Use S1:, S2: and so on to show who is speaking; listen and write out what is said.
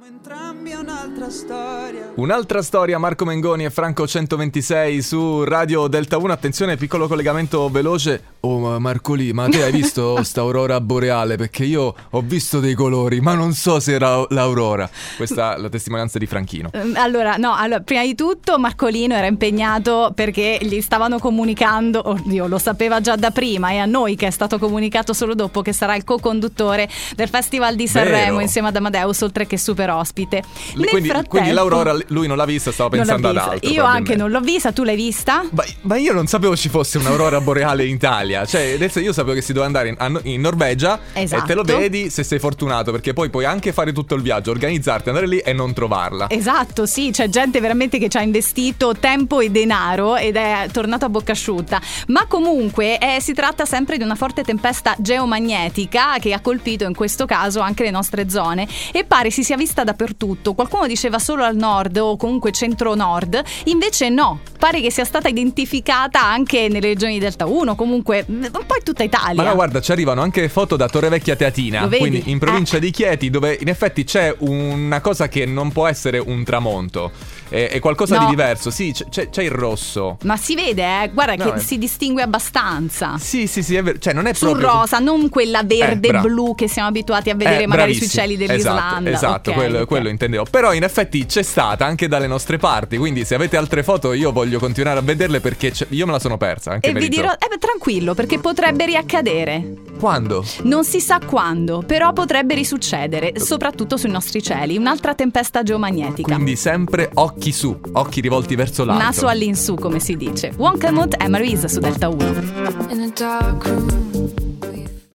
S1: Entrambi un'altra storia.
S2: Un'altra storia, Marco Mengoni e Franco 126 su Radio Delta 1. Attenzione, piccolo collegamento veloce. Oh, ma Marcoli, ma te hai visto sta aurora boreale? Perché io ho visto dei colori, ma non so se era l'aurora. Questa è la testimonianza di Franchino.
S3: Ehm, Allora, no, allora, prima di tutto Marcolino era impegnato perché gli stavano comunicando, oddio, lo sapeva già da prima e a noi che è stato comunicato solo dopo che sarà il co-conduttore del Festival di Sanremo
S2: Vero.
S3: insieme ad Amadeus, oltre che super ospite. Nel
S2: quindi,
S3: frattempo-
S2: quindi l'aurora lui non l'ha vista, stava pensando ad altro.
S3: Io anche non l'ho vista, tu l'hai vista?
S2: Ma, ma io non sapevo ci fosse un'aurora boreale in Italia. Cioè, adesso io sapevo che si doveva andare in, in Norvegia e
S3: Esatto.
S2: te lo vedi se sei fortunato, perché poi puoi anche fare tutto il viaggio, organizzarti, andare lì e non trovarla.
S3: Esatto, sì, c'è gente veramente che ci ha investito tempo e denaro ed è tornato a bocca asciutta. Ma comunque eh, si tratta sempre di una forte tempesta geomagnetica che ha colpito in questo caso anche le nostre zone e pare si sia vista dappertutto. Qualcuno diceva solo al nord o comunque centro-nord, invece no, pare che sia stata identificata anche nelle regioni delta 1, comunque mm, un po' in tutta Italia.
S2: Ma no, guarda, ci arrivano anche foto da Torrevecchia Teatina, quindi in provincia
S3: Eh.
S2: di Chieti, dove in effetti c'è una cosa che non può essere un tramonto, è, è qualcosa
S3: No.
S2: di diverso. Sì, c'è, c'è- il rosso.
S3: Ma si vede, eh? guarda
S2: No,
S3: che
S2: eh.
S3: si distingue abbastanza.
S2: Sì, sì, sì, è vero. Cioè, non è
S3: sul
S2: proprio.
S3: rosa, non quella verde
S2: Eh,
S3: che siamo abituati a vedere
S2: Eh,
S3: magari sui cieli dell'Islanda.
S2: Esatto, esatto
S3: Ok,
S2: quello, quello intendevo. Però in effetti c'è stata anche dalle nostre parti, quindi se avete altre foto io voglio continuare a vederle perché io me la sono persa. Anche
S3: E vi dirò, eh, beh, tranquillo, perché potrebbe riaccadere.
S2: Quando?
S3: Non si sa quando, però potrebbe risuccedere, soprattutto sui nostri cieli. Un'altra tempesta geomagnetica.
S2: Quindi sempre occhi su, occhi rivolti verso l'alto.
S3: Naso all'insù, come si dice. Wonkamut e Marisa su Delta 1.
S4: In a dark room,